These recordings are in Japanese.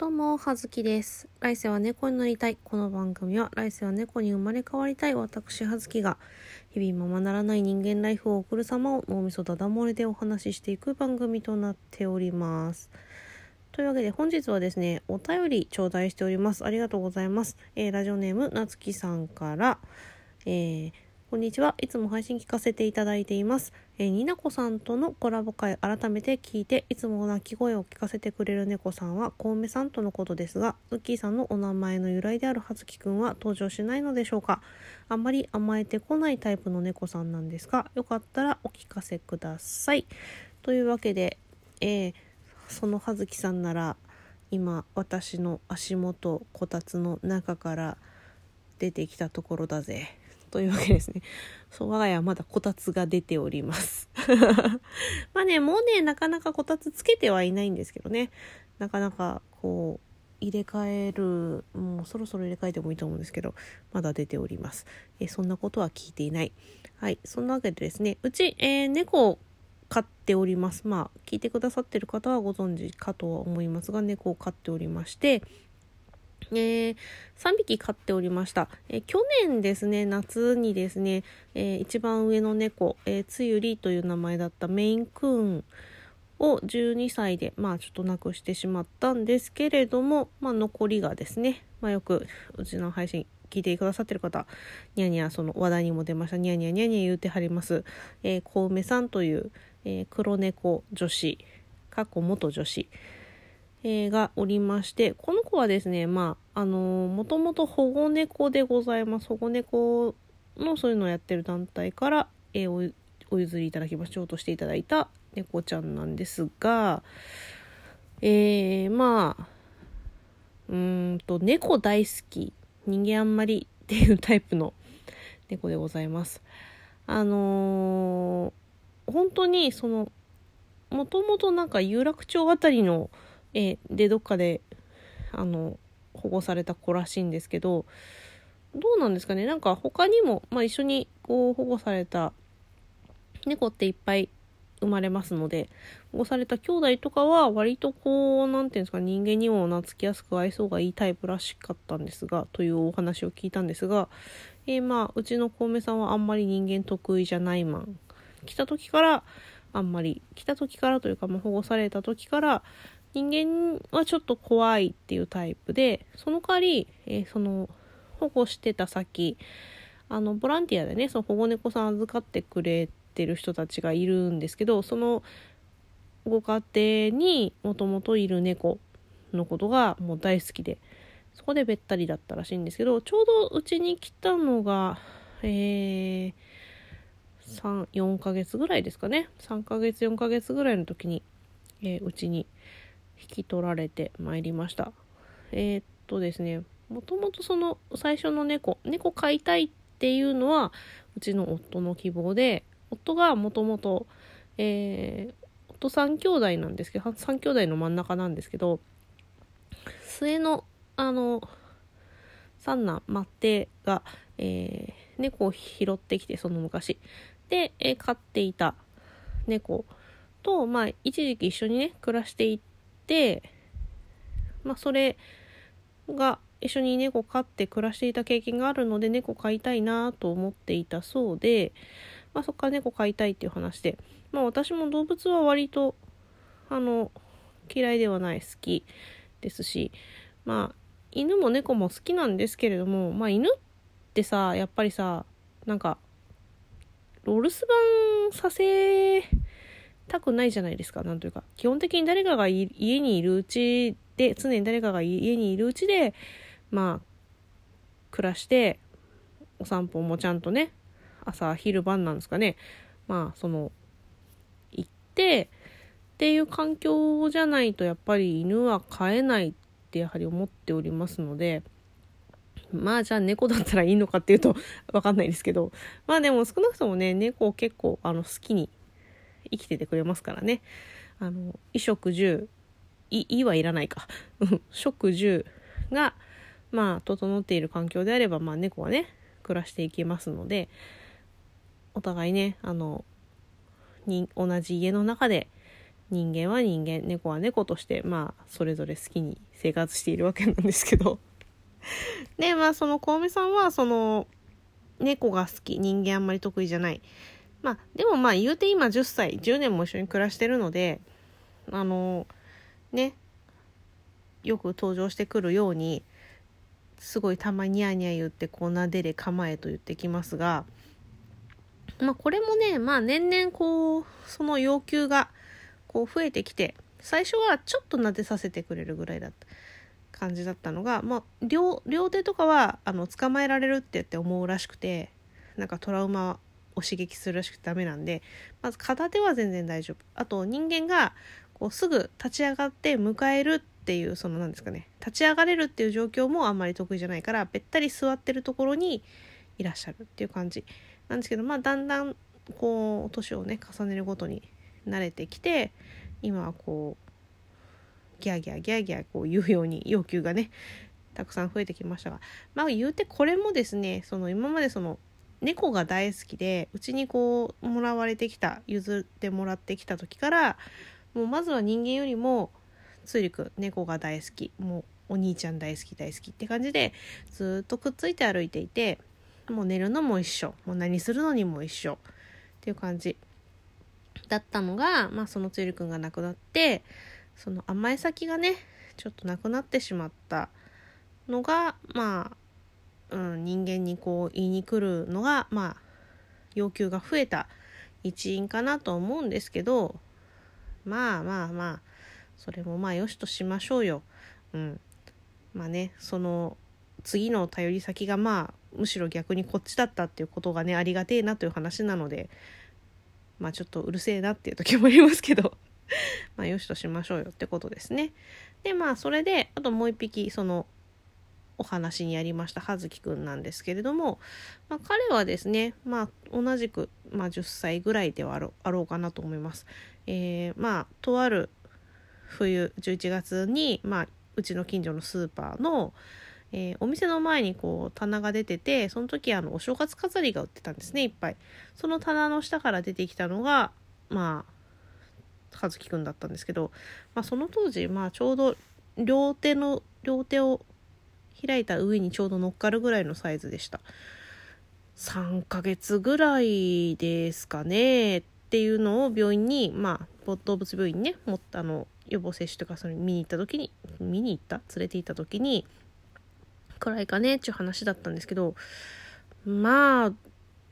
どうも、はずきです。来世は猫になりたい。この番組は、来世は猫に生まれ変わりたい私、はずきが、日々ままならない人間ライフを送る様を脳みそだだ漏れでお話ししていく番組となっております。というわけで、本日はですね、お便り頂戴しております。ありがとうございます。えーラジオネーム、なつきさんから、えーこんにちは。いつも配信聞かせていただいています。えー、になこさんとのコラボ会改めて聞いて、いつも鳴き声を聞かせてくれる猫さんは、コウメさんとのことですが、ウッキーさんのお名前の由来であるはずきくんは登場しないのでしょうかあんまり甘えてこないタイプの猫さんなんですが、よかったらお聞かせください。というわけで、えーそのはずきさんなら、今、私の足元、こたつの中から出てきたところだぜ。というわけですね。そう、我が家はまだこたつが出ております。まあね、もうね、なかなかこたつつけてはいないんですけどね。なかなか、こう、入れ替える、もうそろそろ入れ替えてもいいと思うんですけど、まだ出ております。えそんなことは聞いていない。はい。そんなわけでですね、うち、えー猫飼っております。まあ、聞いてくださってる方はご存知かとは思いますが、猫を飼っておりまして、えー、3匹飼っておりました。えー去年ですね、夏にですね、えー一番上の猫、えーつゆりという名前だったメインクーンを12歳で、まあちょっと亡くしてしまったんですけれども、まあ残りがですね、まあよくうちの配信聞いてくださってる方、ニャニャその話題にも出ました、ニャニャニャニャ言うてはります、えー、小梅さんという、えー黒猫女子、過去元女子、えーがおりまして、この子はですね、まあ、あのー、もともと保護猫でございます。保護猫のそういうのをやってる団体から、えーお譲りいただきましょうとしていただいた猫ちゃんなんですが、えー、まあ、うーんと、猫大好き、人間あんまりっていうタイプの猫でございます。あのー本当にその、もともとなんか有楽町あたりの、えでどっかであの保護された子らしいんですけどどうなんですかね？なんか他にも、まあ、一緒にこう保護された猫っていっぱい生まれますので保護された兄弟とかは割とこうなんていうんですか人間にも懐きやすく愛想がいいタイプらしかったんですがというお話を聞いたんですが、えーまあうちの小梅さんはあんまり人間得意じゃないマン。来た時からあんまり来た時からというか、まあ、保護された時から人間はちょっと怖いっていうタイプでその代わり、えーその保護してた先あのボランティアでねその保護猫さん預かってくれてる人たちがいるんですけどそのご家庭にもともといる猫のことがもう大好きでそこでべったりだったらしいんですけどちょうどうちに来たのがえー、34ヶ月ぐらいですかね。3ヶ月4ヶ月ぐらいの時にえーうちに引き取られてまいりました。えーっとですねもともとその最初の猫猫飼いたいっていうのはうちの夫の希望で夫がもともとえー夫3兄弟なんですけど3兄弟の真ん中なんですけど末のあの三男マッテが、えー猫を拾ってきてその昔。で、えー飼っていた猫と、まあ、一時期一緒にね暮らしていって、まあ、それが一緒に猫飼って暮らしていた経験があるので猫飼いたいなと思っていたそうで、まあ、そこから猫飼いたいっていう話で、まあ、私も動物は割とあの嫌いではない好きですしまあ犬も猫も好きなんですけれどもまあ犬ってさやっぱりさなんかお留守番させたくないじゃないですかなんというか。基本的に誰かが家にいるうちで常に誰かが家にいるうちでまあ暮らしてお散歩もちゃんとね朝昼晩なんですかね。まあその行ってっていう環境じゃないとやっぱり犬は飼えないってやはり思っておりますのでまあじゃあ猫だったらいいのかっていうとわかんないですけど。まあでも少なくともね猫を結構あの好きに生きててくれますからね。あの衣食住いいはいらないか。食住がまあ整っている環境であればまあ猫はね暮らしていけますのでお互いねあのに同じ家の中で人間は人間猫は猫としてまあそれぞれ好きに生活しているわけなんですけど。でまあその小梅さんはその猫が好き人間あんまり得意じゃない。まあでもまあ言うて今10歳10年も一緒に暮らしてるのであのねよく登場してくるようにすごいたまにニャーニャー言ってこうなでれ構えと言ってきますがまあこれもねまあ年々こうその要求がこう増えてきて最初はちょっと撫でさせてくれるぐらいだった感じだったのが、まあ、両両手とかはあの捕まえられるって言って思うらしくてなんかトラウマ刺激するらしくてダメなんでまず片手は全然大丈夫。あと人間がこうすぐ立ち上がって迎えるっていうその何ですかね立ち上がれるっていう状況もあんまり得意じゃないからべったり座ってるところにいらっしゃるっていう感じ。なんですけどまあだんだんこう年をね重ねるごとに慣れてきて今はこうギャーギャーギャーギャーこう言うように要求がねたくさん増えてきましたがまあ言うてこれもですねその今までその猫が大好きでうちにこうもらわれてきた譲ってもらってきた時からもうまずは人間よりもついりく猫が大好きもうお兄ちゃん大好き大好きって感じでずっとくっついて歩いていてもう寝るのも一緒もう何するのにも一緒っていう感じだったのが、まあ、そのつゆりくんが亡くなってその甘え先がねちょっとなくなってしまったのがまあ、うん、人間にこう言いに来るのがまあ要求が増えた一因かなと思うんですけどまあまあまあそれもまあよしとしましょうよ。うん、まあねその次の頼り先がまあむしろ逆にこっちだったっていうことがねありがてえなという話なのでまあちょっとうるせえなっていう時もありますけど まあよしとしましょうよってことですね。でまあそれであともう一匹そのお話にありました葉月くんなんですけれども、まあ、彼はですね、まあ、同じく、まあ、10歳ぐらいではあろうかなと思います。えー、まあとある冬11月に、まあ、うちの近所のスーパーの、えー、お店の前にこう棚が出ててその時あのお正月飾りが売ってたんですねいっぱいその棚の下から出てきたのがまあ和樹くんだったんですけど、まあ、その当時、まあ、ちょうど両手の両手を開いた上にちょうど乗っかるぐらいのサイズでした3ヶ月ぐらいですかねっていうのを病院にまあ動物病院ねもったあの予防接種とかそれ見に行った時に見に行った？連れて行った時にくらいかねっていう話だったんですけどまあ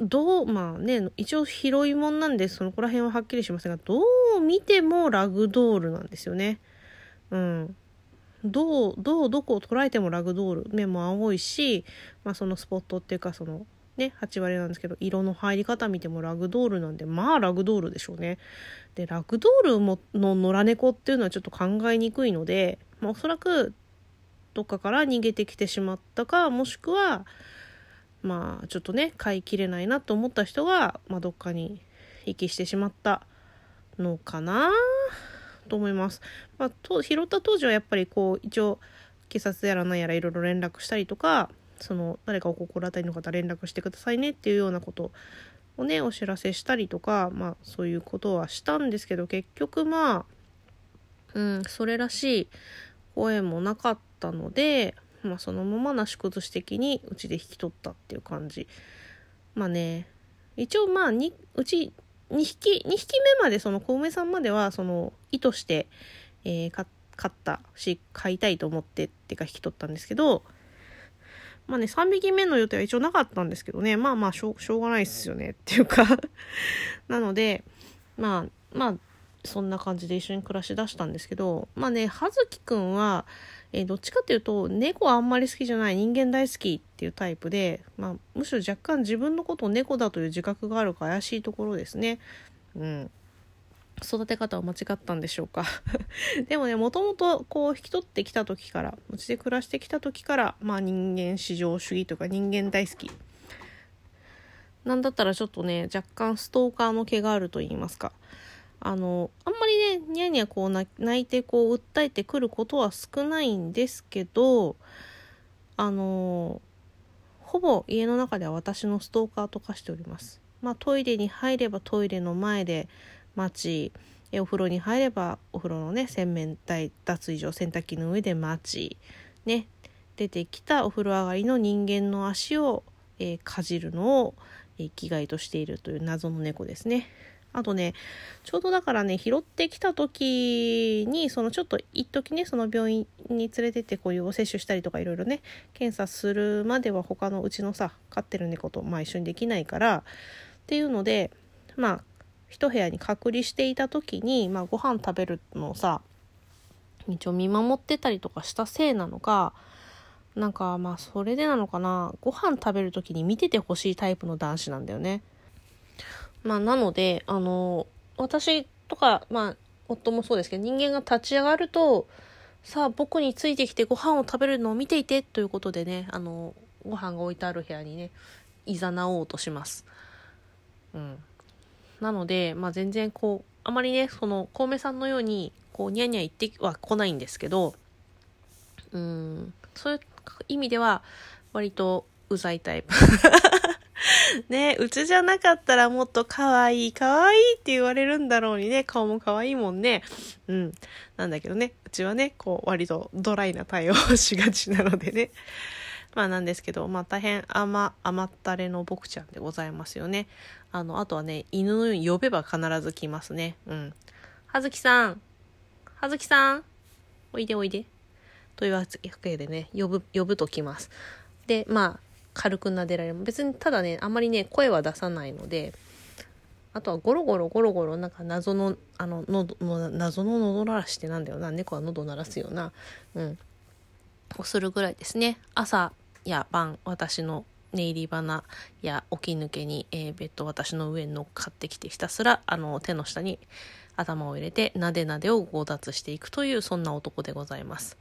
どうまあね一応広いもんなんでそのこら辺ははっきりしませんがどう見てもラグドールなんですよね。うん。どうどうどこを捉えてもラグドール目も青いし、まあ、そのスポットっていうかそのね8割なんですけど色の入り方見てもラグドールなんでまあラグドールでしょうね。でラグドールもの野良猫っていうのはちょっと考えにくいので、まあ、おそらくどっかから逃げてきてしまったかもしくはまあちょっとね飼いきれないなと思った人が、まあ、どっかに遺棄してしまったのかなと思います。まあ、と拾った当時はやっぱりこう一応警察やら何やらいろいろ連絡したりとかその誰かお心当たりの方連絡してくださいねっていうようなことをねお知らせしたりとか、まあ、そういうことはしたんですけど結局まあ、うん、それらしい声もなかったのでまあ、そのままなし崩し的にうちで引き取ったっていう感じまあね一応まあにうち2匹2匹目までその小梅さんまではその意図して、えー、買ったし飼いたいと思ってってか引き取ったんですけどまあね3匹目の予定は一応なかったんですけどね。まあまあしょしょうがないっすよねっていうか。なのでまあまあそんな感じで一緒に暮らしだしたんですけどまあね葉月くんはえー、どっちかっていうと猫はあんまり好きじゃない人間大好きっていうタイプで、まあ、むしろ若干自分のことを猫だという自覚があるか怪しいところですね。うん。育て方は間違ったんでしょうか。でもねもともとこう引き取ってきた時からうちで暮らしてきた時からまあ人間至上主義とか人間大好き。なんだったらちょっとね若干ストーカーの毛があると言いますか。あのあんまりねニャニャこう泣いてこう訴えてくることは少ないんですけどあのほぼ家の中では私のストーカーと化しております。まあ、トイレに入ればトイレの前で待ちお風呂に入ればお風呂のね洗面台脱衣所洗濯機の上で待ちね出てきたお風呂上がりの人間の足を、えー、かじるのを、えー、生きがいとしているという謎の猫ですね。あとね、ちょうどだからね、拾ってきた時に、そのちょっと一時ね、その病院に連れてってこういうお接種したりとかいろいろね、検査するまでは他のうちのさ、飼ってる猫とまあ一緒にできないから、っていうので、まあ、一部屋に隔離していた時に、まあご飯食べるのをさ、一応見守ってたりとかしたせいなのか、なんかまあそれでなのかな、ご飯食べる時に見ててほしいタイプの男子なんだよね。まあ、なので、あの、私とか、まあ、夫もそうですけど、人間が立ち上がると、さあ、僕についてきてご飯を食べるのを見ていて、ということでね、あの、ご飯が置いてある部屋にね、いざなおうとします。うん。なので、まあ、全然こう、あまりね、その、コウメさんのように、こう、ニャニャ言っては来ないんですけど、うん、そういう意味では、割とうざいタイプ ねうちじゃなかったらもっと可愛い可愛いって言われるんだろうにね、顔も可愛いもんね。うん。なんだけどね、うちはね、こう割とドライな対応をしがちなのでね。まあなんですけど、まあ大変甘、甘ったれの僕ちゃんでございますよね。あの、あとはね、犬のように呼べば必ず来ますね。うん。はずきさん。はずきさん。おいでおいで。というわけでね、呼ぶ、呼ぶと来ます。で、まあ、軽く撫でられる。別にただねあんまりね声は出さないのであとはゴロゴロゴロゴロなんか謎のあの喉の謎の喉鳴らしってなんだよな。猫は喉鳴らすようなうん。をするぐらいですね。朝や晩私の寝入り花や起き抜けに、えー、ベッド私の上に乗っかってきてひたすらあの手の下に頭を入れてなでなでを強奪していくというそんな男でございます。